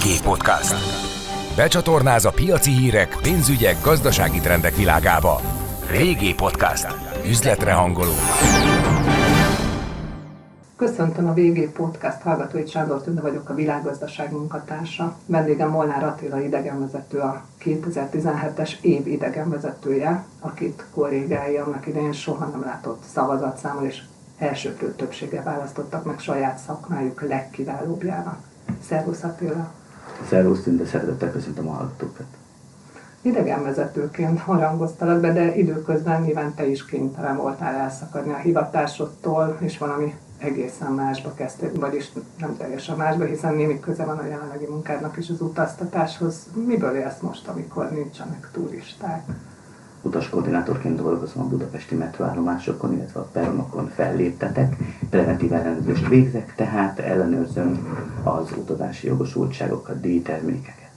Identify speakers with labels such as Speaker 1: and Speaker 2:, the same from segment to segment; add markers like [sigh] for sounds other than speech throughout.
Speaker 1: VG Podcast. Becsatornáz a piaci hírek, pénzügyek, gazdasági trendek világába. VG Podcast. Üzletre hangoló.
Speaker 2: Köszöntöm a VG Podcast hallgatóit, Sándor Tünde vagyok a világgazdaság munkatársa. Vendégem Molnár Attila idegenvezető, a 2017-es év idegenvezetője, akit kollégái annak idején soha nem látott szavazatszámmal és elsőprő többsége választottak meg saját szakmájuk legkiválóbbjának. Szervusz Attila!
Speaker 3: Szervusz Tünde, szeretettel köszöntöm a hallgatókat.
Speaker 2: Idegenvezetőként harangoztalak be, de időközben nyilván te is kénytelen voltál elszakadni a hivatásodtól, és valami egészen másba kezdtél, vagyis nem teljesen másba, hiszen némi köze van a jelenlegi munkádnak is az utaztatáshoz. Miből élsz most, amikor nincsenek turisták?
Speaker 3: Utaskoordinátorként dolgozom a budapesti metroállomásokon, illetve a peronokon felléptetek, preventív ellenőrzést végzek, tehát ellenőrzöm az utazási jogosultságokat, díjtermékeket.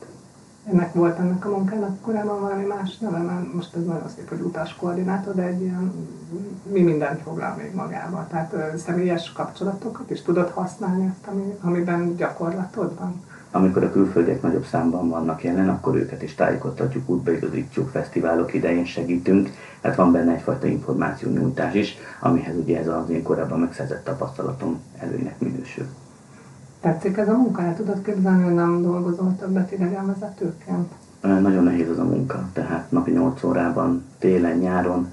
Speaker 2: Ennek volt ennek a munkának korábban valami más neve, mert most ez nagyon szép, hogy utaskoordinátor, de egy ilyen, mi mindent foglal még magába. Tehát ö, személyes kapcsolatokat is tudod használni azt, ami, amiben gyakorlatod van?
Speaker 3: Amikor a külföldiek nagyobb számban vannak jelen, akkor őket is tájékoztatjuk, útbaigazítjuk, fesztiválok idején segítünk, tehát van benne egyfajta információnyújtás is, amihez ugye ez az én korábban megszerzett tapasztalatom előnynek minősül.
Speaker 2: Tetszik ez a munka? El tudod képzelni, hogy nem dolgozol többet idegenvezetőként?
Speaker 3: Nagyon nehéz az a munka, tehát napi 8 órában, télen, nyáron,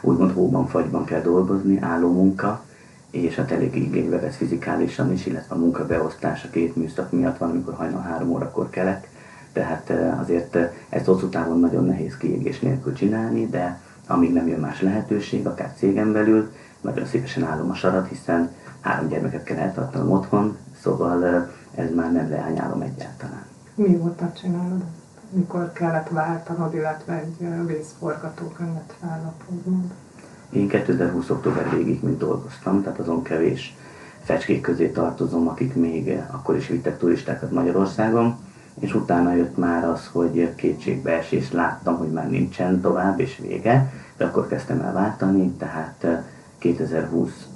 Speaker 3: úgymond hóban, fagyban kell dolgozni, álló munka, és hát elég igénybe vesz fizikálisan is, illetve a munkabeosztás a két műszak miatt van, amikor hajnal három órakor kelek, tehát azért ezt hosszú távon nagyon nehéz kiégés nélkül csinálni, de amíg nem jön más lehetőség, akár cégen belül, nagyon szívesen állom a sarat, hiszen három gyermeket kell eltartanom otthon, szóval ez már nem leányálom egyáltalán.
Speaker 2: Mióta csinálod ezt? Mikor kellett váltanod, illetve egy vészforgatókönyvet fellapoznod?
Speaker 3: Én 2020. október végig mind dolgoztam, tehát azon kevés fecskék közé tartozom, akik még akkor is vittek turistákat Magyarországon, és utána jött már az, hogy kétségbeesés láttam, hogy már nincsen tovább és vége, de akkor kezdtem el váltani, tehát 2020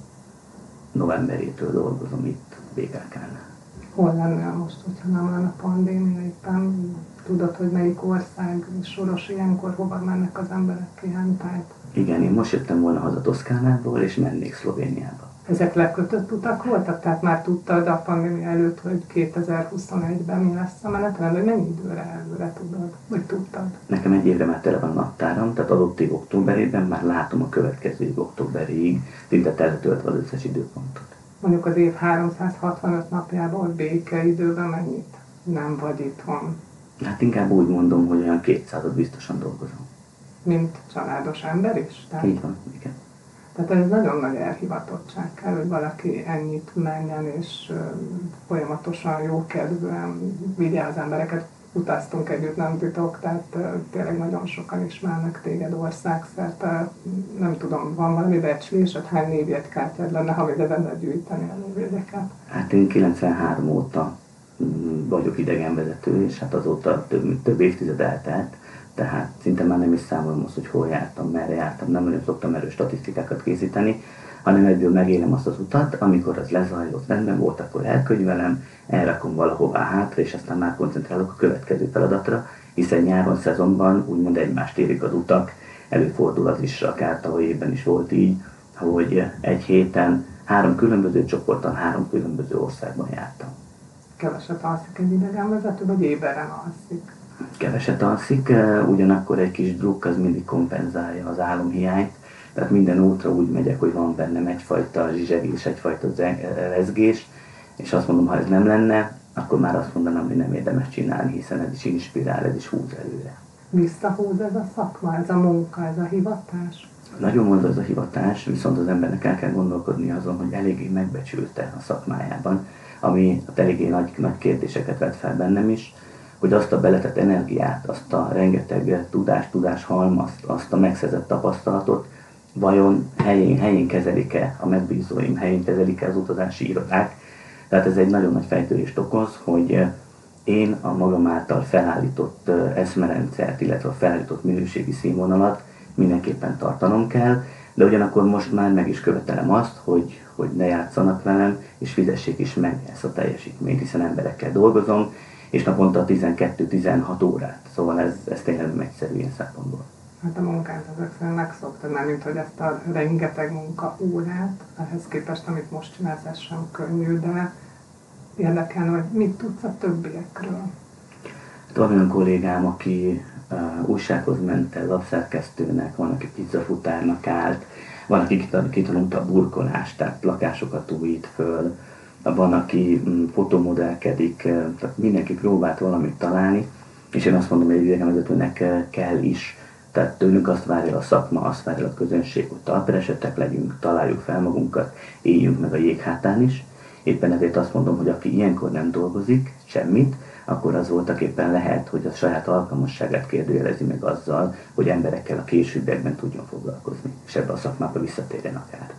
Speaker 3: novemberétől dolgozom itt BKK-nál.
Speaker 2: Hol lennél most, hogyha nem lenne pandémia éppen? Tudod, hogy melyik ország soros ilyenkor, hova mennek az emberek tájt?
Speaker 3: Igen, én most jöttem volna haza Toszkánából, és mennék Szlovéniába.
Speaker 2: Ezek lekötött utak voltak? Tehát már tudtad a pandémia előtt, hogy 2021-ben mi lesz a menetrend, vagy mennyi időre előre tudod? Vagy tudtad?
Speaker 3: Nekem egy évre már tele van naptáram, tehát adott év októberében már látom a következő év októberig, szinte teletöltve az összes időpontot.
Speaker 2: Mondjuk az év 365 napjában békeidőben mennyit nem vagy itthon?
Speaker 3: Hát inkább úgy mondom, hogy olyan 200 biztosan dolgozom.
Speaker 2: Mint családos ember is? Tehát,
Speaker 3: Így van, igen.
Speaker 2: tehát ez nagyon nagy elhivatottság kell, hogy valaki ennyit menjen és folyamatosan jókedvűen vigye az embereket. Utaztunk együtt, nem titok, tehát tényleg nagyon sokan ismernek téged országszerte. Nem tudom, van valami becslésed, hány névjegykártyád lenne, ha benne gyűjteni a névjegyeket?
Speaker 3: Hát én 93 óta mm, vagyok idegenvezető, és hát azóta több, több évtized eltelt, tehát szinte már nem is számolom azt, hogy hol jártam, merre jártam, nem nagyon szoktam erős statisztikákat készíteni, hanem egyből megélem azt az utat, amikor az lezajlott, rendben volt, akkor elkönyvelem, elrakom valahová hátra, és aztán már koncentrálok a következő feladatra, hiszen nyáron, szezonban úgymond egymást érik az utak, előfordul az is, akár tavaly évben is volt így, hogy egy héten három különböző csoporttal, három különböző országban jártam.
Speaker 2: Keveset alszik egy idegenvezető, vagy éberen alszik?
Speaker 3: Keveset alszik, eh, ugyanakkor egy kis druk az mindig kompenzálja az álomhiányt, tehát minden útra úgy megyek, hogy van bennem egyfajta zsizsegés, egyfajta ze- rezgés, és azt mondom, ha ez nem lenne, akkor már azt mondanám, hogy nem érdemes csinálni, hiszen ez is inspirál, ez is húz előre.
Speaker 2: Visszahúz ez a szakma, ez a munka, ez a hivatás?
Speaker 3: Nagyon mondta ez a hivatás, viszont az embernek el kell gondolkodni azon, hogy eléggé megbecsülte a szakmájában, ami eléggé nagy, nagy kérdéseket vet fel bennem is, hogy azt a beletett energiát, azt a rengeteg tudás, tudás halmazt, azt a megszerzett tapasztalatot vajon helyén, helyén kezelik-e a megbízóim, helyén kezelik-e az utazási irodák. Tehát ez egy nagyon nagy fejtörést okoz, hogy én a magam által felállított eszmerendszert, illetve a felállított minőségi színvonalat mindenképpen tartanom kell, de ugyanakkor most már meg is követelem azt, hogy, hogy ne játszanak velem, és fizessék is meg ezt a teljesítményt, hiszen emberekkel dolgozom, és naponta 12-16 órát. Szóval ez, ez tényleg nem egyszerű ilyen szempontból.
Speaker 2: Hát a munkát ezek szerint megszoktad, mert mint hogy ezt a rengeteg munka órát, ehhez képest, amit most csinálsz, ez sem könnyű, de érdekel, hogy mit tudsz a többiekről.
Speaker 3: Hát van olyan kollégám, aki uh, újsághoz ment el, lapszerkesztőnek, van, aki pizzafutárnak állt, van, aki kitanulta a burkolást, tehát lakásokat újít föl, van, aki mm, fotomodellkedik, tehát mindenki próbált valamit találni, és én azt mondom, hogy egy idegenvezetőnek kell is, tehát tőlünk azt várja a szakma, azt várja a közönség, hogy talperesetek legyünk, találjuk fel magunkat, éljünk meg a jéghátán is. Éppen ezért azt mondom, hogy aki ilyenkor nem dolgozik semmit, akkor az voltak éppen lehet, hogy a saját alkalmasságát kérdőjelezi meg azzal, hogy emberekkel a későbbiekben tudjon foglalkozni, és ebbe a szakmába visszatérjen akár.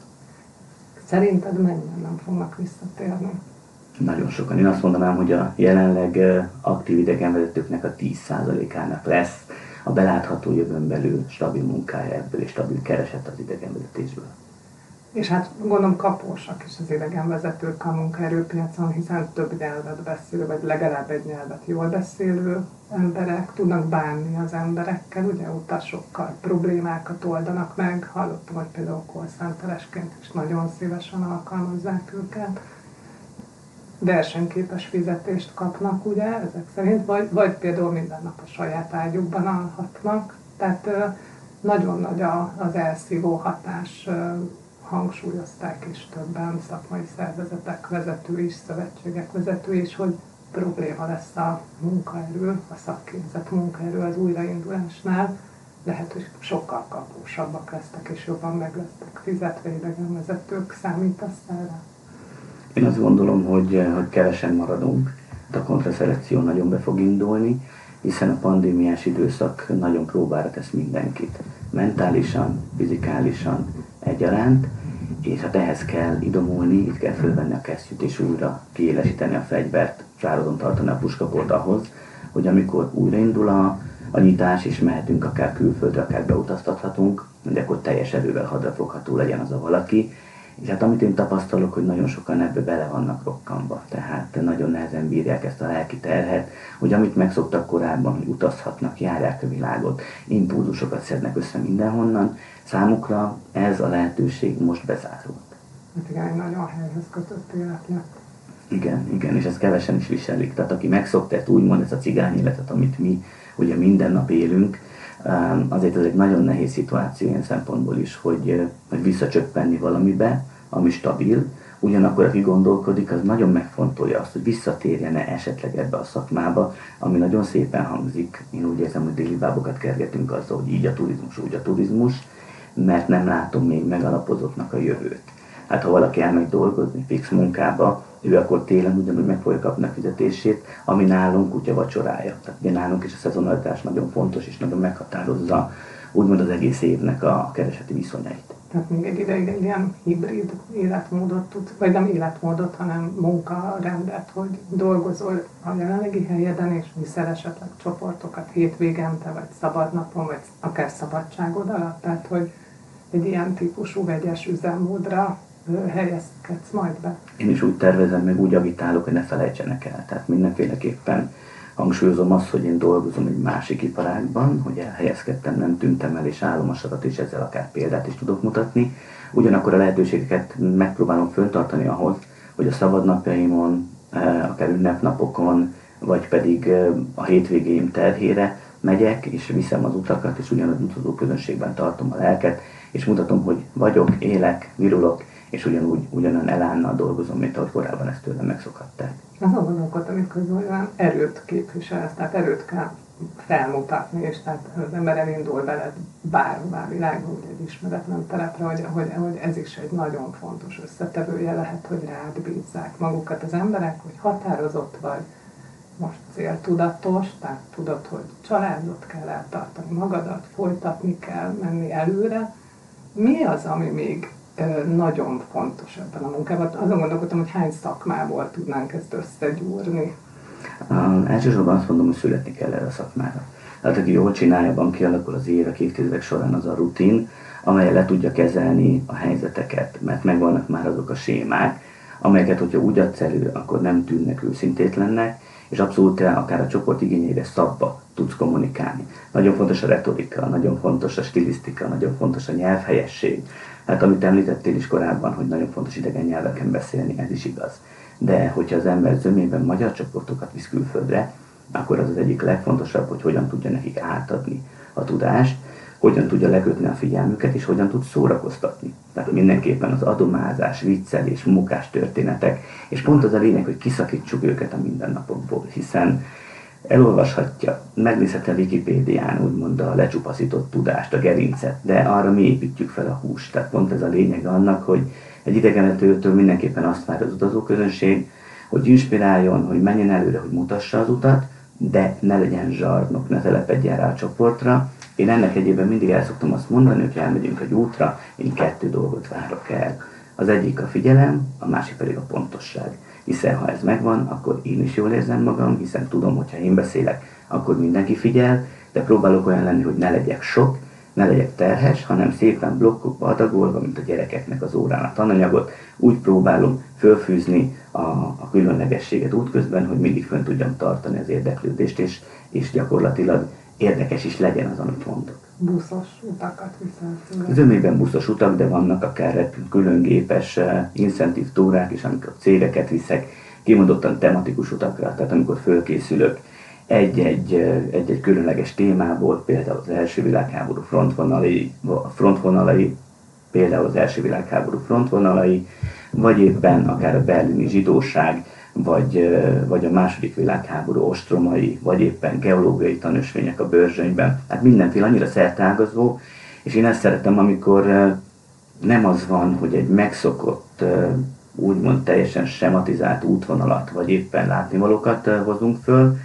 Speaker 2: Szerinted mennyien nem fognak visszatérni?
Speaker 3: Nagyon sokan. Én azt mondanám, hogy a jelenleg aktív idegenvezetőknek a 10%-ának lesz a belátható jövőn belül stabil munkája ebből és stabil kereset az idegenvezetésből.
Speaker 2: És hát gondolom kapósak is az idegenvezetők a munkaerőpiacon, hiszen több nyelvet beszélő, vagy legalább egy nyelvet jól beszélő emberek tudnak bánni az emberekkel, ugye utasokkal, problémákat oldanak meg. Hallottam, hogy például callcenteresként is nagyon szívesen alkalmazzák őket. Versenyképes fizetést kapnak, ugye, ezek szerint, vagy, vagy például minden nap a saját ágyukban alhatnak. Tehát nagyon nagy az elszívó hatás hangsúlyozták is többen, szakmai szervezetek vezetői is, szövetségek vezetői is, hogy probléma lesz a munkaerő, a szakképzett munkaerő az újraindulásnál. Lehet, hogy sokkal kapósabbak lesznek, és jobban meg lesznek fizetve idegenvezetők. Számítasz erre?
Speaker 3: Én azt gondolom, hogy, hogy kevesen maradunk, de a kontraszelekció nagyon be fog indulni, hiszen a pandémiás időszak nagyon próbára tesz mindenkit. Mentálisan, fizikálisan egyaránt, és hát ehhez kell idomulni, itt kell fölvenni a kesztyűt és újra kiélesíteni a fegyvert, zárodon tartani a puskaport ahhoz, hogy amikor újraindul a, a nyitás, és mehetünk akár külföldre, akár beutaztathatunk, hogy akkor teljes erővel hadrafogható legyen az a valaki, és hát amit én tapasztalok, hogy nagyon sokan ebbe bele vannak rokkanva, tehát nagyon nehezen bírják ezt a lelki terhet, hogy amit megszoktak korábban, hogy utazhatnak, járják a világot, impulzusokat szednek össze mindenhonnan, számukra ez a lehetőség most bezárult.
Speaker 2: Hát igen, egy nagyon helyhez kötött élet lett.
Speaker 3: Igen, igen, és ezt kevesen is viselik. Tehát aki megszokta ezt úgymond, ezt a cigány életet, amit mi ugye minden nap élünk, azért ez egy nagyon nehéz szituáció ilyen szempontból is, hogy, hogy visszacsöppenni valamibe, ami stabil, ugyanakkor aki gondolkodik, az nagyon megfontolja azt, hogy visszatérjene esetleg ebbe a szakmába, ami nagyon szépen hangzik. Én úgy érzem, hogy déli bábokat kergetünk azzal, hogy így a turizmus, úgy a turizmus, mert nem látom még megalapozottnak a jövőt. Hát ha valaki elmegy dolgozni fix munkába, ő akkor télen ugyanúgy meg fogja kapni a fizetését, ami nálunk kutya vacsorája. Tehát ugye nálunk is a szezonalitás nagyon fontos, és nagyon meghatározza úgymond az egész évnek a kereseti viszonyait.
Speaker 2: Tehát még egy ideig egy ilyen hibrid életmódot tud, vagy nem életmódot, hanem munkarendet, hogy dolgozol a jelenlegi helyeden, és viszel esetleg csoportokat hétvégente, vagy szabadnapon, vagy akár szabadságod alatt. Tehát, hogy egy ilyen típusú vegyes üzemmódra helyezkedsz majd be.
Speaker 3: Én is úgy tervezem, meg úgy agitálok, hogy ne felejtsenek el. Tehát mindenféleképpen hangsúlyozom azt, hogy én dolgozom egy másik iparágban, hogy elhelyezkedtem, nem tűntem el, és állom a sarat, és ezzel akár példát is tudok mutatni. Ugyanakkor a lehetőségeket megpróbálom föntartani ahhoz, hogy a szabadnapjaimon, akár ünnepnapokon, vagy pedig a hétvégéim terhére megyek, és viszem az utakat, és ugyanaz utazó közönségben tartom a lelket, és mutatom, hogy vagyok, élek, virulok, és ugyanúgy, ugyanan elánnal dolgozom, mint ahogy korábban ezt tőlem megszokhatták.
Speaker 2: Azon gondolkodtam, közül olyan erőt képviselsz, tehát erőt kell felmutatni, és tehát az ember elindul veled bárhová világon, ugye egy ismeretlen telepre, hogy, hogy, hogy ez is egy nagyon fontos összetevője lehet, hogy rád bízzák magukat az emberek, hogy határozott vagy, most céltudatos, tehát tudod, hogy családot kell eltartani magadat, folytatni kell, menni előre. Mi az, ami még nagyon fontos ebben a munkában. Azon gondolkodtam, hogy hány szakmából tudnánk ezt összegyúrni.
Speaker 3: Um, elsősorban azt mondom, hogy születni kell erre a szakmára. Tehát aki jól csinálja, abban kialakul az évek, évtizedek során az a rutin, amely le tudja kezelni a helyzeteket, mert megvannak már azok a sémák, amelyeket, hogyha úgy adsz akkor nem tűnnek őszintétlennek, és abszolút akár a csoport igényeire szabba tudsz kommunikálni. Nagyon fontos a retorika, nagyon fontos a stilisztika, nagyon fontos a nyelvhelyesség. Hát amit említettél is korábban, hogy nagyon fontos idegen nyelveken beszélni, ez is igaz. De hogyha az ember zömében magyar csoportokat visz külföldre, akkor az az egyik legfontosabb, hogy hogyan tudja nekik átadni a tudást, hogyan tudja lekötni a figyelmüket, és hogyan tud szórakoztatni. Tehát mindenképpen az adomázás, viccelés, munkás történetek, és pont az a lényeg, hogy kiszakítsuk őket a mindennapokból, hiszen elolvashatja, megnézheti a Wikipédián úgymond a lecsupaszított tudást, a gerincet, de arra mi építjük fel a húst. Tehát pont ez a lényeg annak, hogy egy idegenetőtől mindenképpen azt vár az utazóközönség, hogy inspiráljon, hogy menjen előre, hogy mutassa az utat, de ne legyen zsarnok, ne telepedjen rá a csoportra. Én ennek egyében mindig el szoktam azt mondani, hogy elmegyünk egy útra, én kettő dolgot várok el. Az egyik a figyelem, a másik pedig a pontosság. Hiszen ha ez megvan, akkor én is jól érzem magam, hiszen tudom, hogy ha én beszélek, akkor mindenki figyel, de próbálok olyan lenni, hogy ne legyek sok, ne legyek terhes, hanem szépen blokkokba adagolva, mint a gyerekeknek az órán a tananyagot, úgy próbálom fölfűzni a, a különlegességet útközben, hogy mindig fönn tudjam tartani az érdeklődést, és, és gyakorlatilag érdekes is legyen az, amit mondok.
Speaker 2: Buszos utakat viszel
Speaker 3: Zömében buszos utak, de vannak akár különgépes uh, incentív túrák is, amikor cégeket viszek, kimondottan tematikus utakra, tehát amikor fölkészülök egy-egy, egy-egy különleges témából, például az első világháború frontvonalai, frontvonalai például az első világháború frontvonalai, vagy éppen akár a berlini zsidóság, vagy, vagy a második világháború ostromai, vagy éppen geológiai tanösvények a bőrzsönyben. Hát mindenféle annyira szertágazó, és én ezt szeretem, amikor nem az van, hogy egy megszokott, úgymond teljesen sematizált útvonalat, vagy éppen látnivalókat hozunk föl,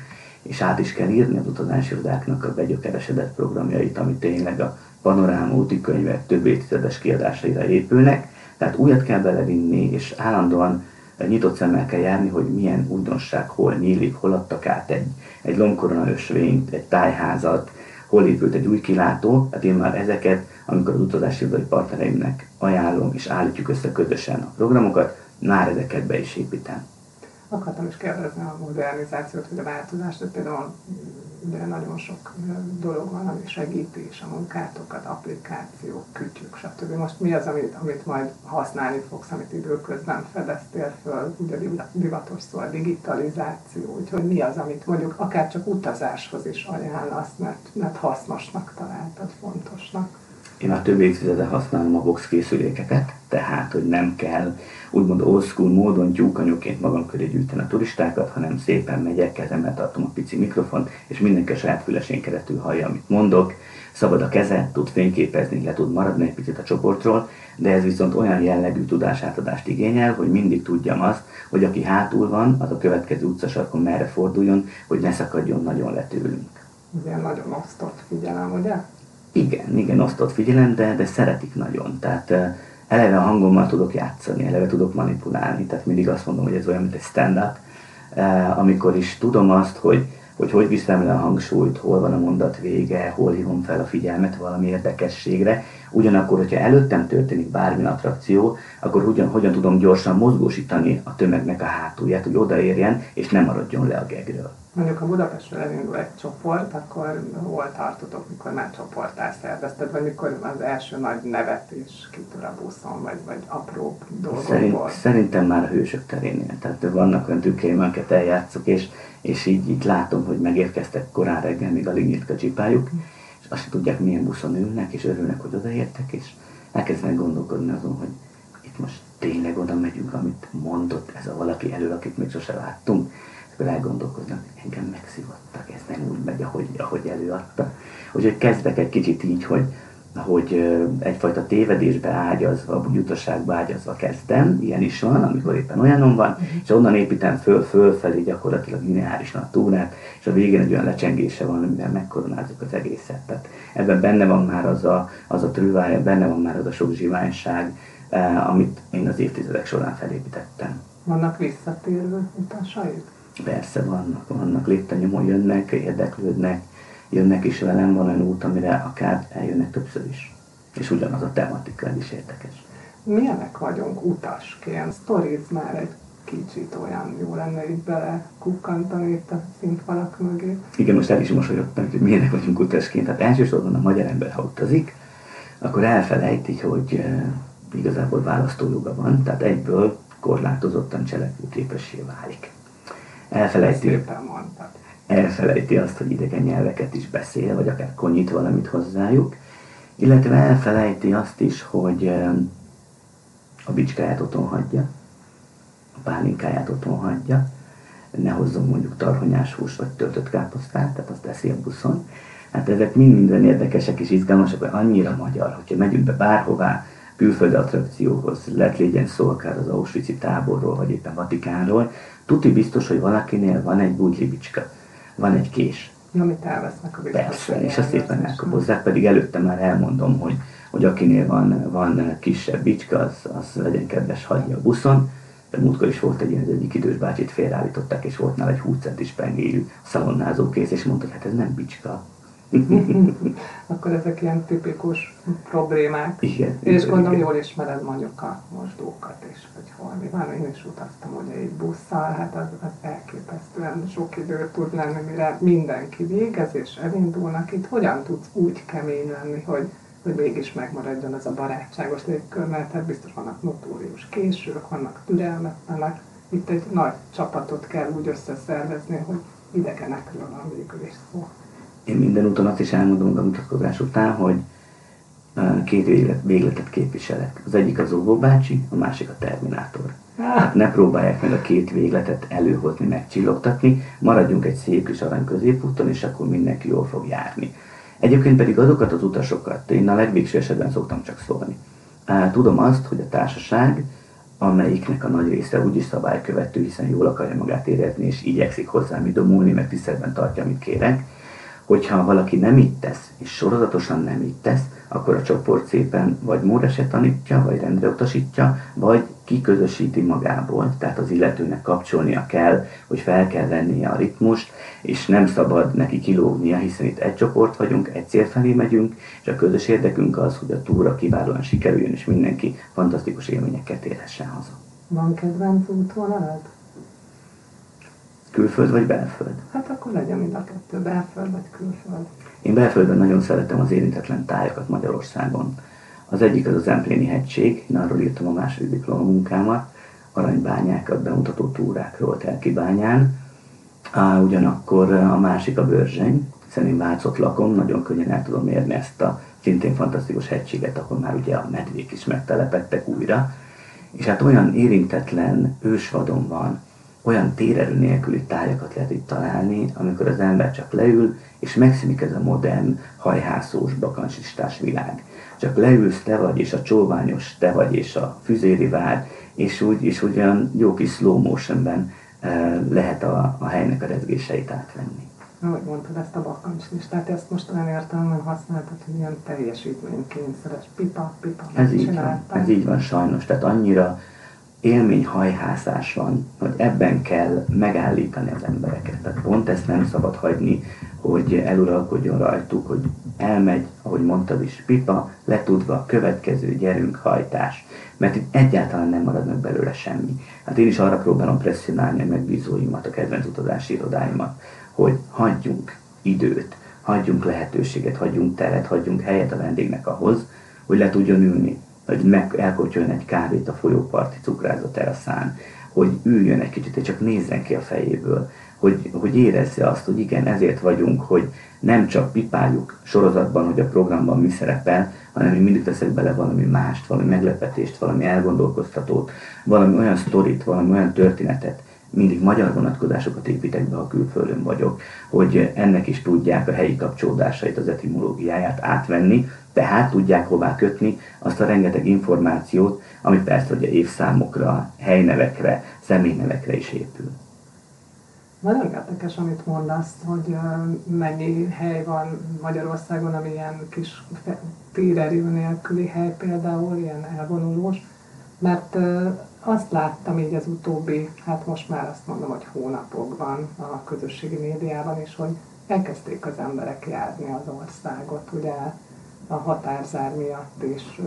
Speaker 3: és át is kell írni az utazási irodáknak a begyökeresedett programjait, ami tényleg a panoráma úti könyvek több évtizedes kiadásaira épülnek, tehát újat kell belevinni, és állandóan nyitott szemmel kell járni, hogy milyen újdonság hol nyílik, hol adtak át egy, egy lombkorona ösvényt, egy tájházat, hol épült egy új kilátó, hát én már ezeket, amikor az utazási irodai partnereimnek ajánlom, és állítjuk össze közösen a programokat, már ezeket be is építem.
Speaker 2: Akartam is kérdezni a modernizációt, hogy a változást, például de nagyon sok dolog van, ami segíti is a munkátokat, applikációk, kütyük, stb. Most mi az, amit, amit majd használni fogsz, amit időközben fedeztél föl, ugye divatos szó a digitalizáció, úgyhogy mi az, amit mondjuk akár csak utazáshoz is ajánlasz, mert, mert hasznosnak találtad, fontosnak.
Speaker 3: Én már több évtizede használom a box készülékeket, tehát, hogy nem kell úgymond old school módon tyúkanyóként magam köré gyűjteni a turistákat, hanem szépen megyek, kezembe tartom a pici mikrofon, és mindenki a saját fülesén keresztül hallja, amit mondok. Szabad a keze, tud fényképezni, le tud maradni egy picit a csoportról, de ez viszont olyan jellegű tudásátadást igényel, hogy mindig tudjam azt, hogy aki hátul van, az a következő utcasarkon merre forduljon, hogy ne szakadjon nagyon le tőlünk.
Speaker 2: Ez nagyon osztott figyelem, ugye?
Speaker 3: Igen, igen, osztott figyelem, de, de szeretik nagyon. Tehát eleve a hangommal tudok játszani, eleve tudok manipulálni, tehát mindig azt mondom, hogy ez olyan, mint egy stand-up, amikor is tudom azt, hogy hogy hogy viszem le a hangsúlyt, hol van a mondat vége, hol hívom fel a figyelmet valami érdekességre. Ugyanakkor, hogyha előttem történik bármilyen attrakció, akkor hogyan, hogyan tudom gyorsan mozgósítani a tömegnek a hátulját, hogy odaérjen, és nem maradjon le a gegről
Speaker 2: mondjuk a Budapestről elindul egy csoport, akkor hol tartotok, mikor már csoportál szervezted, vagy mikor az első nagy nevetés kitör a buszon, vagy, vagy apró dolgokból? Szerint,
Speaker 3: szerintem már a hősök terénél. Tehát vannak olyan tükkeim, amiket eljátszok, és, és így, így látom, hogy megérkeztek korán reggel, még alig nyitk a csipájuk, és azt tudják, milyen buszon ülnek, és örülnek, hogy odaértek, és elkezdenek gondolkodni azon, hogy itt most tényleg oda megyünk, amit mondott ez a valaki elő, akit még sose láttunk akkor elgondolkoznak, engem megszívottak, ez nem úgy megy, ahogy, ahogy előadta. Úgyhogy kezdek egy kicsit így, hogy, hogy egyfajta tévedésbe ágyazva, vagy utaságba ágyazva kezdem, ilyen is van, amikor éppen olyanom van, uh-huh. és onnan építem föl, fölfelé gyakorlatilag lineárisan a túrát, és a végén egy olyan lecsengése van, amivel megkoronázzuk az egészet. Tehát ebben benne van már az a, az a trüvája, benne van már az a sok zsiványság, eh, amit én az évtizedek során felépítettem.
Speaker 2: Vannak visszatérő utasaid?
Speaker 3: Persze vannak, vannak létanyomon jönnek, érdeklődnek, jönnek is velem, van olyan út, amire akár eljönnek többször is. És ugyanaz a tematika, ez is érdekes.
Speaker 2: milyenek vagyunk utasként. Stories már egy kicsit olyan jó lenne így bele kukkantani itt a színfalak mögé.
Speaker 3: Igen, most el is mosolyogtam, hogy milyenek vagyunk utasként. Hát elsősorban a magyar ember, ha utazik, akkor elfelejti, hogy e, igazából választójoga van, tehát egyből korlátozottan cselekvőképessé válik. Elfelejti, elfelejti azt, hogy idegen nyelveket is beszél, vagy akár konyít valamit hozzájuk, illetve elfelejti azt is, hogy a bicskáját otthon hagyja, a pálinkáját otthon hagyja, ne hozzon mondjuk tarhonyás hús vagy töltött káposztát, tehát azt teszi a buszon. Hát ezek mind minden érdekesek és izgalmasak, hogy annyira magyar, hogyha megyünk be bárhová, külföldi attrakcióhoz, lehet legyen szó akár az auschwitz táborról, vagy éppen Vatikánról, tuti biztos, hogy valakinél van egy bicska, van egy kés.
Speaker 2: Amit elvesznek a
Speaker 3: Persze, és azt szépen elkobozzák, pedig előtte már elmondom, hogy, hogy akinél van, van kisebb bicska, az, az legyen kedves hagyja a buszon, de múltkor is volt egy ilyen, egyik idős bácsit félreállították, és volt nála egy 20 centis pengéjű szalonnázó kész, és mondta, hogy hát ez nem bicska. [laughs]
Speaker 2: Akkor ezek ilyen tipikus problémák.
Speaker 3: Igen.
Speaker 2: És igen, gondolom igen. jól ismered mondjuk a mosdókat is, hogy hol mi van. Én is utaztam ugye egy busszal, hát az, az elképesztően sok idő tud lenni, mire mindenki végez és elindulnak. Itt hogyan tudsz úgy kemény lenni, hogy hogy mégis megmaradjon ez a barátságos légkör, mert hát biztos vannak notórius késők, vannak türelmetlenek. Itt egy nagy csapatot kell úgy összeszervezni, hogy idegenekről van végül is szó.
Speaker 3: Én minden úton azt is elmondom a mutatkozás után, hogy két véglet, végletet képviselek. Az egyik az óvóbácsi, a másik a terminátor. Hát ne próbálják meg a két végletet előhozni, megcsillogtatni, maradjunk egy szép kis arany középúton, és akkor mindenki jól fog járni. Egyébként pedig azokat az utasokat én a legvégső esetben szoktam csak szólni. Tudom azt, hogy a társaság, amelyiknek a nagy része úgyis szabálykövető, hiszen jól akarja magát érezni, és igyekszik hozzám idomulni, meg tiszteletben tartja, amit kérek, hogyha valaki nem így tesz, és sorozatosan nem így tesz, akkor a csoport szépen vagy módese tanítja, vagy rendre utasítja, vagy kiközösíti magából, tehát az illetőnek kapcsolnia kell, hogy fel kell vennie a ritmust, és nem szabad neki kilógnia, hiszen itt egy csoport vagyunk, egy cél felé megyünk, és a közös érdekünk az, hogy a túra kiválóan sikerüljön, és mindenki fantasztikus élményeket érhessen haza.
Speaker 2: Van kedvenc útvonalad?
Speaker 3: Külföld vagy belföld?
Speaker 2: Hát akkor legyen mind a kettő, belföld vagy külföld.
Speaker 3: Én belföldön nagyon szeretem az érintetlen tájakat Magyarországon. Az egyik az az Empléni hegység, én arról írtam a második diplomamunkámat, aranybányákat bemutató túrákról Telkibányán. Á, ugyanakkor a másik a Börzseny, hiszen én Vácot lakom, nagyon könnyen el tudom érni ezt a szintén fantasztikus hegységet, ahol már ugye a medvék is megtelepettek újra. És hát olyan érintetlen ősvadon van, olyan térerő nélküli tájakat lehet itt találni, amikor az ember csak leül, és megszűnik ez a modern, hajhászós, bakancsistás világ. Csak leülsz, te vagy, és a csóványos te vagy, és a füzéri vár, és úgy, és úgy olyan jó kis slow motionben e, lehet a, a helynek a rezgéseit átvenni.
Speaker 2: Ahogy mondtad ezt a bakancslistát, ezt most olyan értelemben használtad, hogy ilyen teljesítménykényszeres pipa, pipa,
Speaker 3: ez így van, ez így van sajnos, tehát annyira élményhajhászás van, hogy ebben kell megállítani az embereket. Tehát pont ezt nem szabad hagyni, hogy eluralkodjon rajtuk, hogy elmegy, ahogy mondtad is, pipa, letudva, következő, gyerünk, hajtás. Mert itt egyáltalán nem marad meg belőle semmi. Hát én is arra próbálom presszionálni a megbízóimat, a kedvenc utazási irodáimat, hogy hagyjunk időt, hagyjunk lehetőséget, hagyjunk teret, hagyjunk helyet a vendégnek ahhoz, hogy le tudjon ülni, hogy meg elkotyoljon egy kávét a folyóparti cukrázott teraszán, hogy üljön egy kicsit, és csak nézzen ki a fejéből, hogy, hogy érezze azt, hogy igen, ezért vagyunk, hogy nem csak pipáljuk sorozatban, hogy a programban mi szerepel, hanem hogy mindig teszek bele valami mást, valami meglepetést, valami elgondolkoztatót, valami olyan sztorit, valami olyan történetet, mindig magyar vonatkozásokat építek be, ha külföldön vagyok, hogy ennek is tudják a helyi kapcsolódásait, az etimológiáját átvenni, tehát tudják hová kötni azt a rengeteg információt, ami persze ugye évszámokra, helynevekre, személynevekre is épül.
Speaker 2: Nagyon érdekes, amit mondasz, hogy mennyi hely van Magyarországon, ami ilyen kis térerő nélküli hely például, ilyen elvonulós, mert azt láttam így az utóbbi, hát most már azt mondom, hogy hónapokban a közösségi médiában is, hogy elkezdték az emberek járni az országot, ugye a határzár miatt is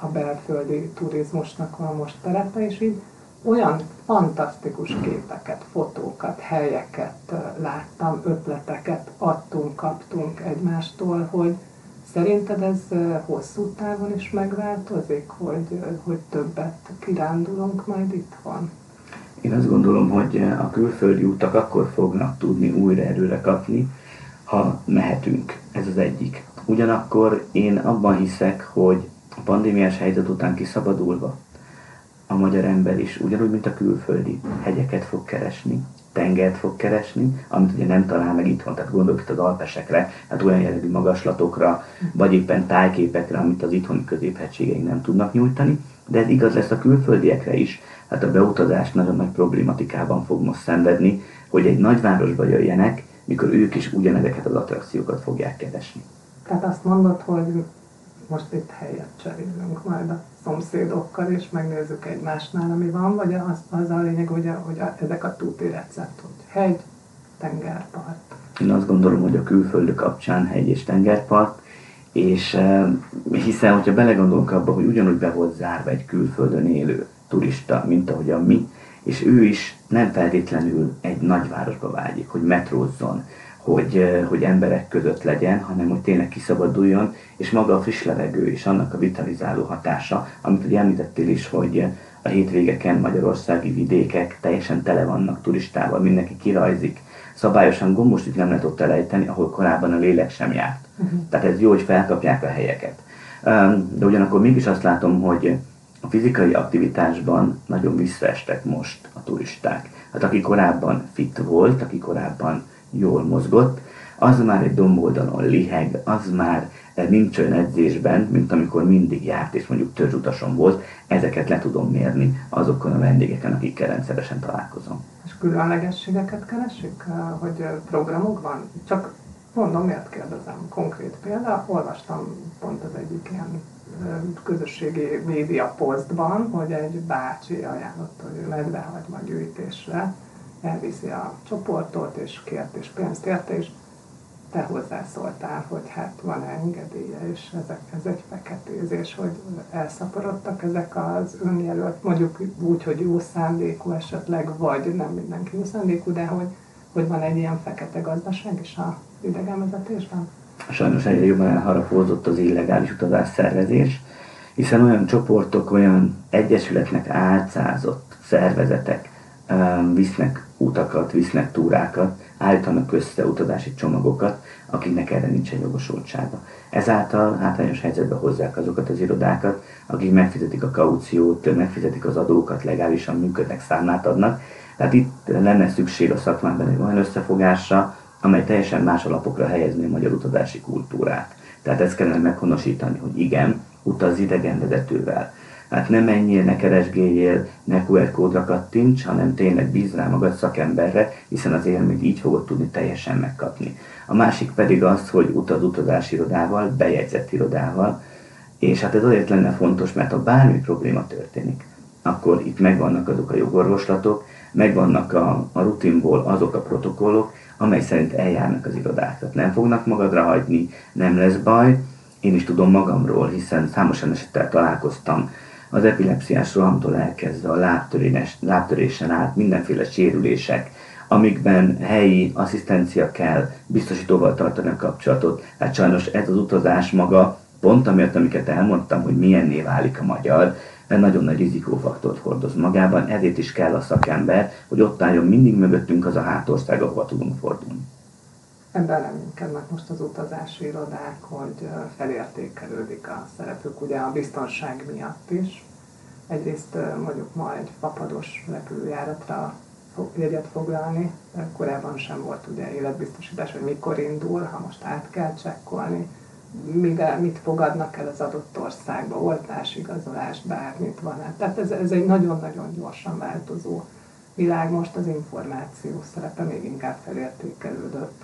Speaker 2: a belföldi turizmusnak van most terepe, és így olyan fantasztikus képeket, fotókat, helyeket láttam, ötleteket adtunk, kaptunk egymástól, hogy szerinted ez hosszú távon is megváltozik, hogy, hogy többet kirándulunk majd itthon?
Speaker 3: Én azt gondolom, hogy a külföldi utak akkor fognak tudni újra erőre kapni, ha mehetünk. Ez az egyik. Ugyanakkor én abban hiszek, hogy a pandémiás helyzet után kiszabadulva a magyar ember is, ugyanúgy, mint a külföldi, hegyeket fog keresni, tengert fog keresni, amit ugye nem talál meg itthon, tehát gondolok itt az alpesekre, hát olyan jellegű magaslatokra, vagy éppen tájképekre, amit az itthoni középhegységeink nem tudnak nyújtani, de ez igaz lesz a külföldiekre is, hát a beutazás nagyon nagy problématikában fog most szenvedni, hogy egy nagyvárosba jöjjenek, mikor ők is ugyanezeket az attrakciókat fogják keresni.
Speaker 2: Tehát azt mondod, hogy most itt helyet cserélünk majd a szomszédokkal, és megnézzük egymásnál, ami van, vagy az, az a lényeg, a, hogy a, ezek a túti recept, hogy hegy, tengerpart.
Speaker 3: Én azt gondolom, hogy a külföldök kapcsán hegy és tengerpart, és e, hiszen, hogyha belegondolunk abba, hogy ugyanúgy be volt zárva egy külföldön élő turista, mint ahogy a mi, és ő is nem feltétlenül egy nagyvárosba vágyik, hogy metrózzon, hogy, hogy emberek között legyen, hanem hogy tényleg kiszabaduljon, és maga a friss levegő és annak a vitalizáló hatása, amit ugye említettél is, hogy a hétvégeken magyarországi vidékek teljesen tele vannak turistával, mindenki kirajzik, szabályosan gombos itt nem lehet ott elejteni, ahol korábban a lélek sem járt. Uh-huh. Tehát ez jó, hogy felkapják a helyeket. De ugyanakkor mégis azt látom, hogy a fizikai aktivitásban nagyon visszaestek most a turisták. Hát aki korábban fit volt, aki korábban jól mozgott, az már egy domboldalon liheg, az már nincs olyan edzésben, mint amikor mindig járt, és mondjuk törzsutason volt, ezeket le tudom mérni azokon a vendégeken, akikkel rendszeresen találkozom.
Speaker 2: És különlegességeket keresik, hogy programok van? Csak mondom, miért kérdezem. Konkrét példa, olvastam pont az egyik ilyen közösségi média posztban, hogy egy bácsi ajánlott, hogy medvehagyma gyűjtésre elviszi a csoportot, és kért és pénzt érte, és te hozzászóltál, hogy hát van-e engedélye, és ezek, ez egy feketézés, hogy elszaporodtak ezek az önjelölt, mondjuk úgy, hogy jó szándékú esetleg, vagy nem mindenki jó szándékú, de hogy, hogy van egy ilyen fekete gazdaság is a idegenvezetésben?
Speaker 3: Sajnos egyre jobban elharapózott az illegális utazás szervezés, hiszen olyan csoportok, olyan egyesületnek álcázott szervezetek visznek utakat, visznek túrákat, állítanak össze utazási csomagokat, akiknek erre nincsen jogosultsága. Ezáltal hátrányos helyzetbe hozzák azokat az irodákat, akik megfizetik a kauciót, megfizetik az adókat, legálisan működnek, számlát adnak. Tehát itt lenne szükség a szakmában egy olyan összefogásra, amely teljesen más alapokra helyezni a magyar utazási kultúrát. Tehát ezt kellene meghonosítani, hogy igen, utaz idegenvezetővel, Hát ne menjél, ne keresgéljél, ne QR kódra kattints, hanem tényleg bíz rá magad szakemberre, hiszen az élményt így fogod tudni teljesen megkapni. A másik pedig az, hogy utaz utazási irodával, bejegyzett irodával, és hát ez azért lenne fontos, mert ha bármi probléma történik, akkor itt megvannak azok a jogorvoslatok, megvannak a, a rutinból azok a protokollok, amely szerint eljárnak az irodák. Tehát nem fognak magadra hagyni, nem lesz baj. Én is tudom magamról, hiszen számos esettel találkoztam az epilepsziás rohamtól elkezdve a lábtörés, lábtörésen át mindenféle sérülések, amikben helyi asszisztencia kell, biztosítóval tartani a kapcsolatot. Hát sajnos ez az utazás maga, pont amiatt, amiket elmondtam, hogy milyenné válik a magyar, nagyon nagy rizikófaktort hordoz magában, ezért is kell a szakember, hogy ott álljon mindig mögöttünk az a hátország, ahova tudunk fordulni.
Speaker 2: Ebben reménykednek most az utazási irodák, hogy felértékelődik a szerepük, ugye a biztonság miatt is. Egyrészt mondjuk ma egy papados repülőjáratra jegyet foglalni, korábban sem volt ugye életbiztosítás, hogy mikor indul, ha most át kell csekkolni, mivel, mit fogadnak el az adott országba, oltás, igazolás, bármit van. Tehát ez, ez egy nagyon-nagyon gyorsan változó világ, most az információ szerepe még inkább felértékelődött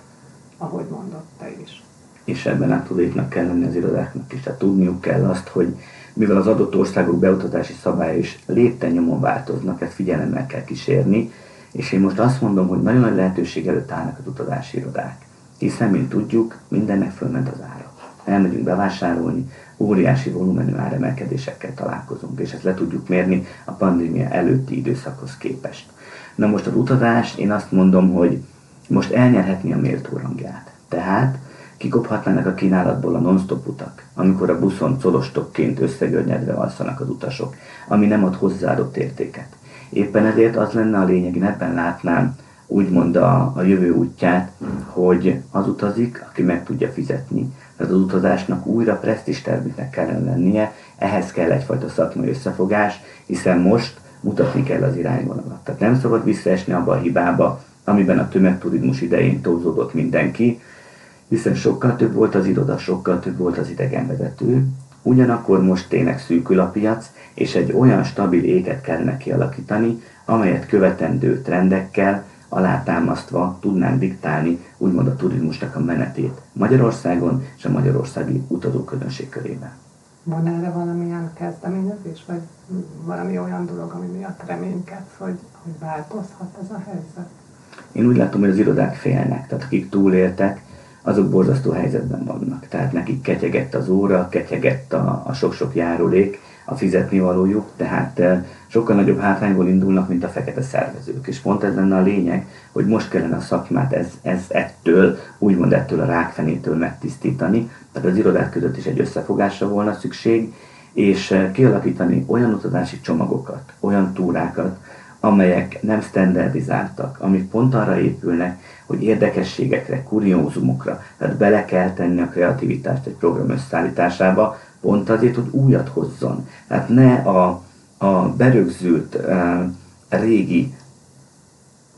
Speaker 2: ahogy mondott te is.
Speaker 3: És ebben átudéknak kell lenni az irodáknak is, tehát tudniuk kell azt, hogy mivel az adott országok beutatási szabályai is lépten nyomon változnak, ezt figyelemmel kell kísérni, és én most azt mondom, hogy nagyon nagy lehetőség előtt állnak az utazási irodák. Hiszen, mint tudjuk, mindennek fölment az ára. elmegyünk bevásárolni, óriási volumenű áremelkedésekkel találkozunk, és ezt le tudjuk mérni a pandémia előtti időszakhoz képest. Na most az utazás, én azt mondom, hogy most elnyerhetni a méltó rangját. Tehát kikophatnának a kínálatból a non-stop utak, amikor a buszon colostokként összegörnyedve alszanak az utasok, ami nem ad hozzáadott értéket. Éppen ezért az lenne a lényeg, én ebben látnám úgymond a, a jövő útját, hogy az utazik, aki meg tudja fizetni. Tehát az utazásnak újra presztis terméknek kellene lennie, ehhez kell egyfajta szakmai összefogás, hiszen most mutatni kell az irányvonalat. Tehát nem szabad visszaesni abba a hibába, amiben a tömegturizmus idején tózódott mindenki, hiszen sokkal több volt az iroda, sokkal több volt az idegenvezető, ugyanakkor most tényleg szűkül a piac, és egy olyan stabil éket kellene kialakítani, amelyet követendő trendekkel alátámasztva tudnánk diktálni úgymond a turizmusnak a menetét Magyarországon és a magyarországi utazóközönség körében.
Speaker 2: Van erre valamilyen kezdeményezés, vagy valami olyan dolog, ami miatt reménykedsz, hogy, hogy változhat ez a helyzet?
Speaker 3: Én úgy látom, hogy az irodák félnek, tehát akik túléltek, azok borzasztó helyzetben vannak. Tehát nekik ketyegett az óra, ketyegett a, a sok-sok járulék, a fizetni valójuk, tehát eh, sokkal nagyobb hátrányból indulnak, mint a fekete szervezők. És pont ez lenne a lényeg, hogy most kellene a szakmát ez, ez ettől, úgymond ettől a rákfenétől megtisztítani. Tehát az irodák között is egy összefogásra volna szükség, és eh, kialakítani olyan utazási csomagokat, olyan túrákat, amelyek nem standardizáltak, amik pont arra épülnek, hogy érdekességekre, kuriózumokra, tehát bele kell tenni a kreativitást egy program összeállításába, pont azért, hogy újat hozzon. Tehát ne a, a berögzült uh, régi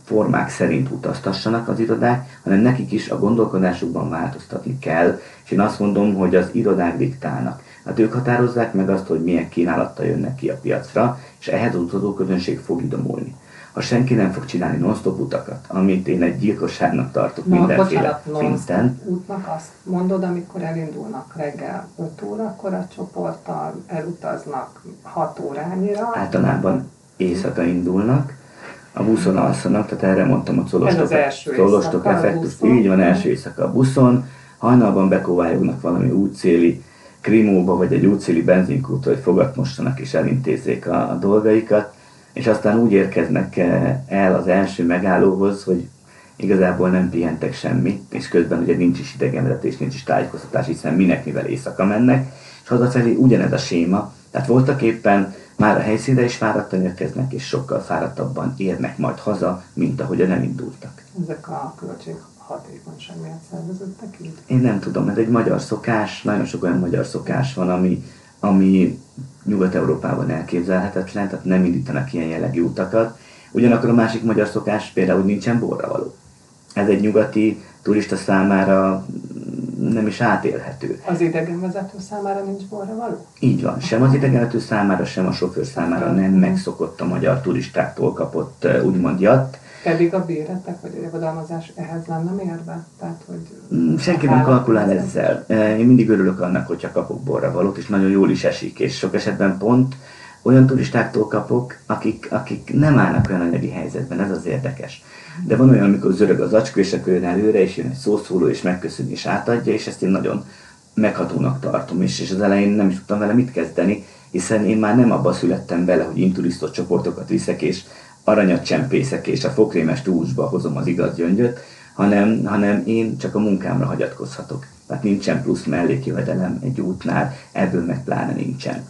Speaker 3: formák szerint utaztassanak az irodák, hanem nekik is a gondolkodásukban változtatni kell, és én azt mondom, hogy az irodák diktálnak. Hát ők határozzák meg azt, hogy milyen kínálattal jönnek ki a piacra, és ehhez az utazóközönség fog idomulni. Ha senki nem fog csinálni non-stop utakat, amit én egy gyilkosságnak tartok
Speaker 2: Na,
Speaker 3: mindenféle szinten.
Speaker 2: útnak azt mondod, amikor elindulnak reggel 5 órakor a csoporttal, elutaznak 6 órányira.
Speaker 3: Általában éjszaka indulnak, a buszon alszanak, tehát erre mondtam a colostok, colostok effektus. Így van, első éjszaka a buszon, hajnalban bekóvályognak valami útcéli krimóba, vagy egy útcéli benzinkútra, hogy fogatmossanak és elintézzék a, a dolgaikat, és aztán úgy érkeznek eh, el az első megállóhoz, hogy igazából nem pihentek semmit, és közben ugye nincs is idegenvezetés, nincs is tájékoztatás, hiszen minek, mivel éjszaka mennek, és hazafelé ugyanez a séma, tehát voltak éppen már a helyszínre is fáradtan érkeznek, és sokkal fáradtabban érnek majd haza, mint ahogyan elindultak.
Speaker 2: Ezek a költség hatékonyság miatt szerveződtek így?
Speaker 3: Én nem tudom, ez egy magyar szokás, nagyon sok olyan magyar szokás van, ami, ami Nyugat-Európában elképzelhetetlen, tehát nem indítanak ilyen jellegű utakat. Ugyanakkor a másik magyar szokás például, hogy nincsen borra való. Ez egy nyugati turista számára nem is átélhető.
Speaker 2: Az idegenvezető számára nincs borra való?
Speaker 3: Így van, sem az idegenvető számára, sem a sofőr számára nem megszokott a magyar turistáktól kapott úgymond jatt.
Speaker 2: Pedig a béretek vagy a javadalmazás ehhez lenne mérve? Tehát, hogy
Speaker 3: Mm, Senki nem kalkulál ezzel. Eh, Én mindig örülök annak, hogyha kapok borra valót, és nagyon jól is esik, és sok esetben pont olyan turistáktól kapok, akik, akik nem állnak olyan anyagi helyzetben, ez az érdekes. De van olyan, amikor zörög az acskó, és akkor jön előre, és jön egy szószóló, és megköszöni, és átadja, és ezt én nagyon meghatónak tartom, és, és az elején nem is tudtam vele mit kezdeni, hiszen én már nem abba születtem bele, hogy inturisztott csoportokat viszek, és aranyat csempészek, és a fokrémes túlsba hozom az igaz gyöngyöt, hanem, hanem én csak a munkámra hagyatkozhatok. Tehát nincsen plusz mellékjövedelem egy útnál, ebből meg pláne nincsen.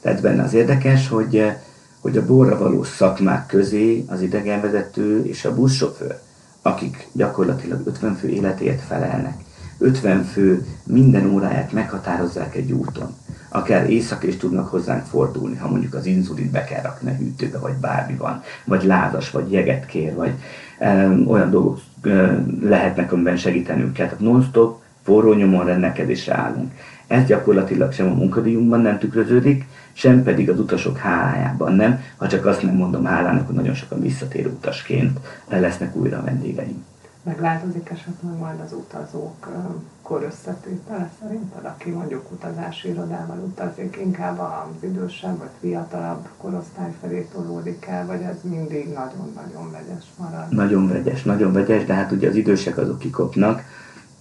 Speaker 3: Tehát benne az érdekes, hogy, hogy a borra való szakmák közé az idegenvezető és a buszsofőr, akik gyakorlatilag 50 fő életéért felelnek, 50 fő minden óráját meghatározzák egy úton. Akár éjszaka is tudnak hozzánk fordulni, ha mondjuk az inzulint be kell rakni a hűtőbe, vagy bármi van, vagy lázas, vagy jeget kér, vagy um, olyan dolgok uh, lehetnek, amiben segítenünk kell. Tehát non-stop, forró nyomon rendelkezésre állunk. Ez gyakorlatilag sem a munkadíjunkban nem tükröződik, sem pedig az utasok hálájában nem, ha csak azt nem mondom hálának, hogy nagyon sokan visszatérő utasként lesznek újra a vendégeim.
Speaker 2: Megváltozik esetleg majd az utazók ö, korösszetétele szerinted, aki mondjuk utazási irodával utazik, inkább az idősebb vagy fiatalabb korosztály felé tolódik el, vagy ez mindig nagyon-nagyon vegyes marad?
Speaker 3: Nagyon vegyes, nagyon vegyes, de hát ugye az idősek azok kikopnak,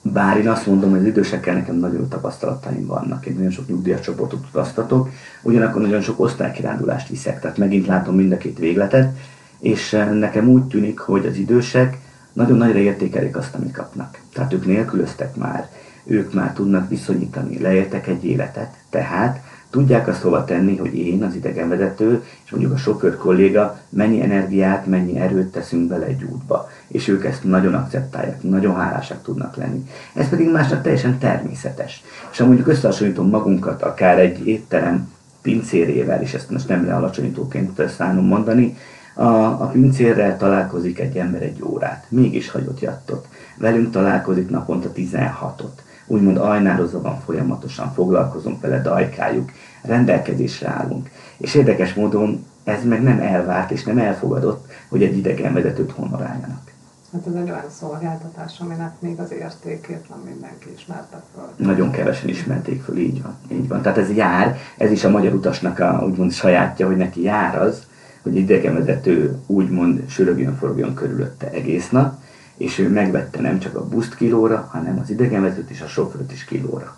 Speaker 3: bár én azt mondom, hogy az idősekkel nekem nagyon jó tapasztalataim vannak. Én nagyon sok nyugdíjas csoportot utaztatok, ugyanakkor nagyon sok osztálykirándulást viszek, tehát megint látom mind a két végletet, és nekem úgy tűnik, hogy az idősek nagyon nagyra értékelik azt, amit kapnak. Tehát ők nélkülöztek már, ők már tudnak viszonyítani, leértek egy életet, tehát tudják azt hova tenni, hogy én, az idegenvezető, és mondjuk a sofőr kolléga mennyi energiát, mennyi erőt teszünk bele egy útba. És ők ezt nagyon akceptálják, nagyon hálásak tudnak lenni. Ez pedig másnak teljesen természetes. És ha mondjuk összehasonlítom magunkat akár egy étterem pincérével, és ezt most nem lealacsonyítóként szánom mondani, a, a pincérrel találkozik egy ember egy órát, mégis hagyott jattot. Velünk találkozik naponta 16-ot úgymond ajnározva van folyamatosan, foglalkozunk vele, dajkáljuk, rendelkezésre állunk. És érdekes módon ez meg nem elvárt és nem elfogadott, hogy egy idegenvezetőt honoráljanak.
Speaker 2: Hát ez egy olyan szolgáltatás, aminek még az értékét nem mindenki ismerte föl.
Speaker 3: Nagyon kevesen ismerték föl, így van. Így van. Tehát ez jár, ez is a magyar utasnak a úgymond sajátja, hogy neki jár az, hogy idegenvezető úgymond sörögjön, forogjon körülötte egész nap, és ő megvette nem csak a buszt kilóra, hanem az idegenvezetőt és a sofőrt is kilóra.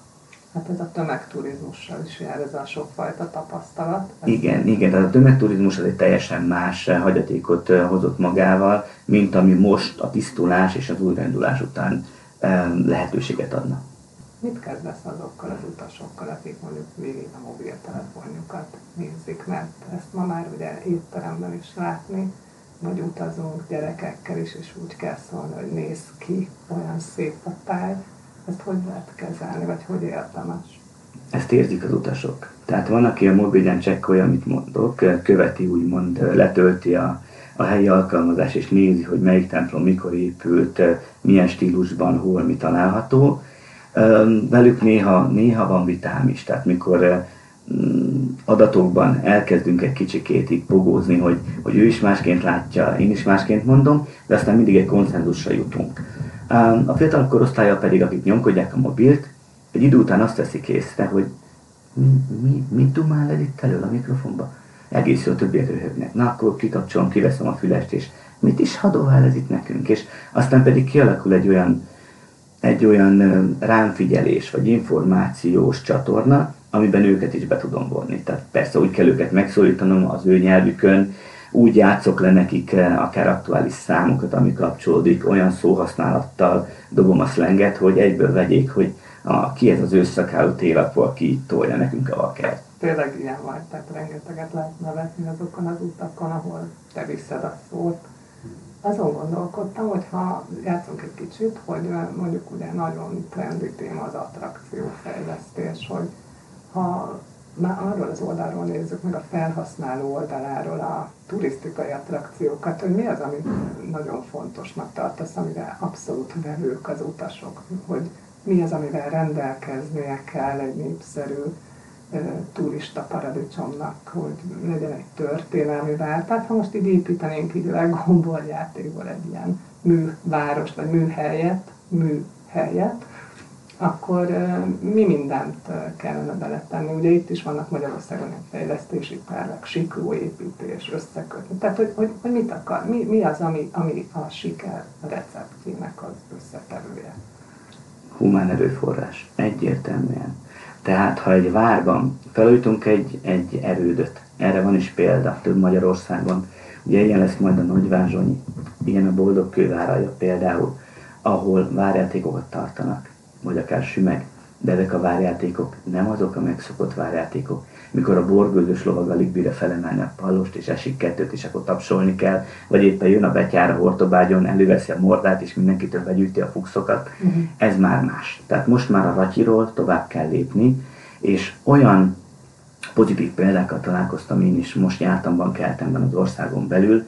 Speaker 2: Hát ez a tömegturizmussal is jár ez a sokfajta tapasztalat. Ez
Speaker 3: Igen, igen, tehát a tömegturizmus az egy teljesen más hagyatékot hozott magával, mint ami most a tisztulás és az újraindulás után lehetőséget adna.
Speaker 2: Mit kezdesz azokkal az utasokkal, akik mondjuk végig a mobiltelefonjukat nézik, mert ezt ma már ugye étteremben is látni, vagy utazunk gyerekekkel is, és úgy kell szólni, hogy néz ki, olyan szép a táj. Ezt hogy lehet kezelni, vagy hogy érdemes?
Speaker 3: Ezt érzik az utasok. Tehát van, aki a mobilen csekkolja, amit mondok, követi úgymond, letölti a, a helyi alkalmazás, és nézi, hogy melyik templom mikor épült, milyen stílusban, hol mi található. Velük néha, néha van vitám is, tehát mikor Mm, adatokban elkezdünk egy kicsikét itt pogózni, hogy, hogy ő is másként látja, én is másként mondom, de aztán mindig egy konszenzusra jutunk. A fiatal korosztálya pedig, akik nyomkodják a mobilt, egy idő után azt teszik észre, hogy mi, mi, mit dumál ez itt elől a mikrofonba? Egész jó, többiek röhögnek. Na, akkor kikapcsolom, kiveszem a fülest, és mit is hadovál ez itt nekünk? És aztán pedig kialakul egy olyan, egy olyan rámfigyelés, vagy információs csatorna, amiben őket is be tudom vonni. Tehát persze úgy kell őket megszólítanom az ő nyelvükön, úgy játszok le nekik akár aktuális számokat, ami kapcsolódik, olyan szóhasználattal dobom a szlenget, hogy egyből vegyék, hogy a, ki ez az ősszakálló télapó, aki tolja nekünk a vakert.
Speaker 2: Tényleg ilyen vagy, tehát rengeteget lehet nevetni azokon az utakon, ahol te viszed a szót. Azon gondolkodtam, hogy ha játszunk egy kicsit, hogy mondjuk ugye nagyon trendi téma az attrakciófejlesztés, hogy ha már arról az oldalról nézzük, meg a felhasználó oldaláról a turisztikai attrakciókat, hogy mi az, amit nagyon fontosnak tartasz, amire abszolút vevők az utasok, hogy mi az, amivel rendelkeznie kell egy népszerű turista paradicsomnak, hogy legyen egy történelmi vár. Tehát ha most így építenénk így legomboljátékból egy ilyen műváros, vagy műhelyet, műhelyet, akkor mi mindent kellene beletenni. Ugye itt is vannak Magyarországon egy fejlesztési tervek, siklóépítés, összekötni. Tehát, hogy, hogy, hogy mit akar, mi, mi az, ami, ami a siker receptjének az összetevője?
Speaker 3: Humán erőforrás, egyértelműen. Tehát, ha egy várban felújítunk egy, egy erődöt, erre van is példa több Magyarországon, ugye ilyen lesz majd a Nagyvázsonyi, ilyen a Boldog Kőváraja például, ahol várjátékokat tartanak vagy akár sümeg, de ezek a várjátékok nem azok a megszokott várjátékok, mikor a borgőzös lovag alig bírja felemelni a pallost, és esik kettőt, és akkor tapsolni kell, vagy éppen jön a betyár a hortobágyon, előveszi a mordát, és mindenkitől begyűjti a fuxokat. Uh-huh. Ez már más. Tehát most már a ratyiról tovább kell lépni, és olyan pozitív példákat találkoztam én is, most jártam bankeltemben az országon belül,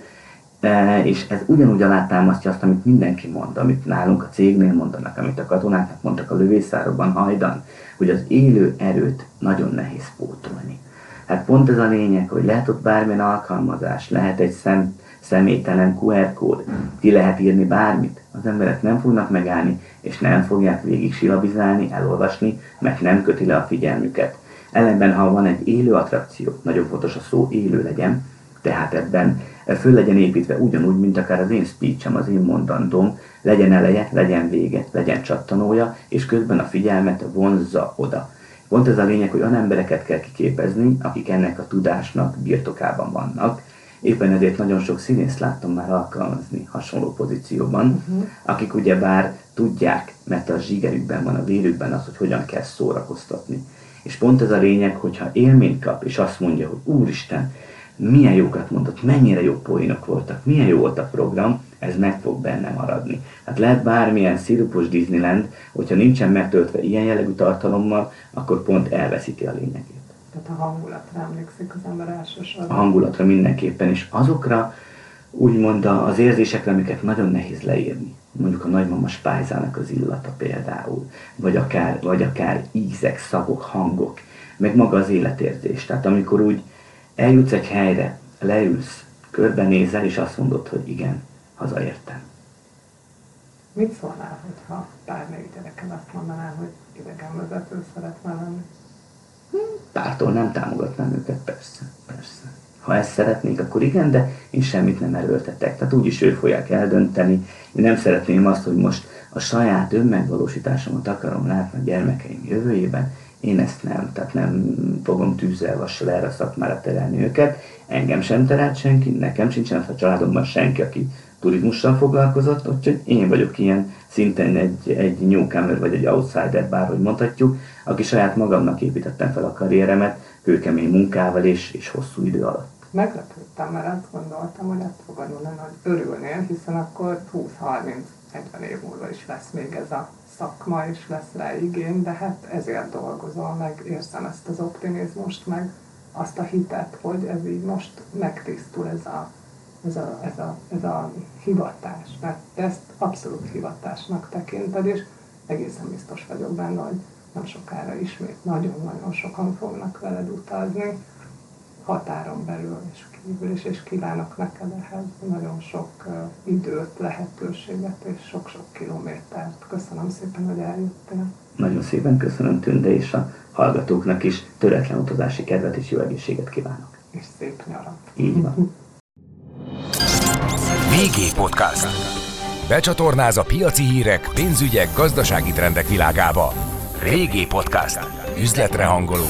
Speaker 3: és ez ugyanúgy alátámasztja azt, amit mindenki mond, amit nálunk a cégnél mondanak, amit a katonáknak mondtak a lövészárokban hajdan, hogy az élő erőt nagyon nehéz pótolni. Hát pont ez a lényeg, hogy lehet ott bármilyen alkalmazás, lehet egy szem, személytelen QR kód, ki lehet írni bármit, az emberek nem fognak megállni, és nem fogják végig silabizálni, elolvasni, mert nem köti le a figyelmüket. Ellenben, ha van egy élő attrakció, nagyon fontos a szó élő legyen, tehát ebben föl legyen építve ugyanúgy, mint akár az én speechem, az én mondandóm, legyen eleje, legyen vége, legyen csattanója, és közben a figyelmet vonzza oda. Pont ez a lényeg, hogy olyan embereket kell kiképezni, akik ennek a tudásnak birtokában vannak. Éppen ezért nagyon sok színész láttam már alkalmazni hasonló pozícióban, uh-huh. akik ugyebár tudják, mert a zsigerükben van, a vérükben az, hogy hogyan kell szórakoztatni. És pont ez a lényeg, hogyha élményt kap, és azt mondja, hogy Úristen, milyen jókat mondott, mennyire jó poénok voltak, milyen jó volt a program, ez meg fog benne maradni. Hát lehet bármilyen szirupos Disneyland, hogyha nincsen megtöltve ilyen jellegű tartalommal, akkor pont elveszíti a lényegét.
Speaker 2: Tehát a hangulatra emlékszik az ember elsősorban.
Speaker 3: A hangulatra mindenképpen, és azokra úgymond az érzésekre, amiket nagyon nehéz leírni. Mondjuk a nagymama spájzának az illata például, vagy akár, vagy akár ízek, szagok, hangok, meg maga az életérzés. Tehát amikor úgy eljutsz egy helyre, leülsz, körbenézel, és azt mondod, hogy igen, hazaértem.
Speaker 2: Mit szólnál, hogyha bármelyik gyerekem azt mondaná, hogy idegenvezető szeretne lenni?
Speaker 3: Hm, pártól nem támogatnám őket, persze, persze. Ha ezt szeretnék, akkor igen, de én semmit nem erőltetek. Tehát úgyis ők fogják eldönteni. Én nem szeretném azt, hogy most a saját önmegvalósításomat akarom látni a gyermekeim jövőjében. Én ezt nem, tehát nem fogom tűzzel vassal erre a szakmára terelni őket. Engem sem terelt senki, nekem sincsen a családomban senki, aki turizmussal foglalkozott, úgyhogy én vagyok ilyen szinten egy, egy newcomer vagy egy outsider, bárhogy mondhatjuk, aki saját magamnak építettem fel a karrieremet, kőkemény munkával és, és hosszú idő alatt.
Speaker 2: Meglepődtem, mert azt gondoltam, hogy ezt fog annyira hogy örülnél, hiszen akkor 20-30-40 év múlva is lesz még ez a szakma, és lesz rá igény, de hát ezért dolgozol, meg érzem ezt az optimizmust, meg azt a hitet, hogy ez így most megtisztul ez a ez a, ez a, ez a hivatás, mert te ezt abszolút hivatásnak tekinted, és egészen biztos vagyok benne, hogy nem sokára ismét nagyon-nagyon sokan fognak veled utazni, határon belül és kívül is, és kívánok neked ehhez nagyon sok időt, lehetőséget és sok-sok kilométert. Köszönöm szépen, hogy eljöttél.
Speaker 3: Nagyon szépen köszönöm Tünde, és a hallgatóknak is töretlen utazási kedvet és jó egészséget kívánok.
Speaker 2: És szép nyarat.
Speaker 3: Így van.
Speaker 1: VG Podcast. Becsatornáz a piaci hírek, pénzügyek, gazdasági trendek világába. VG Podcast. Üzletre hangoló.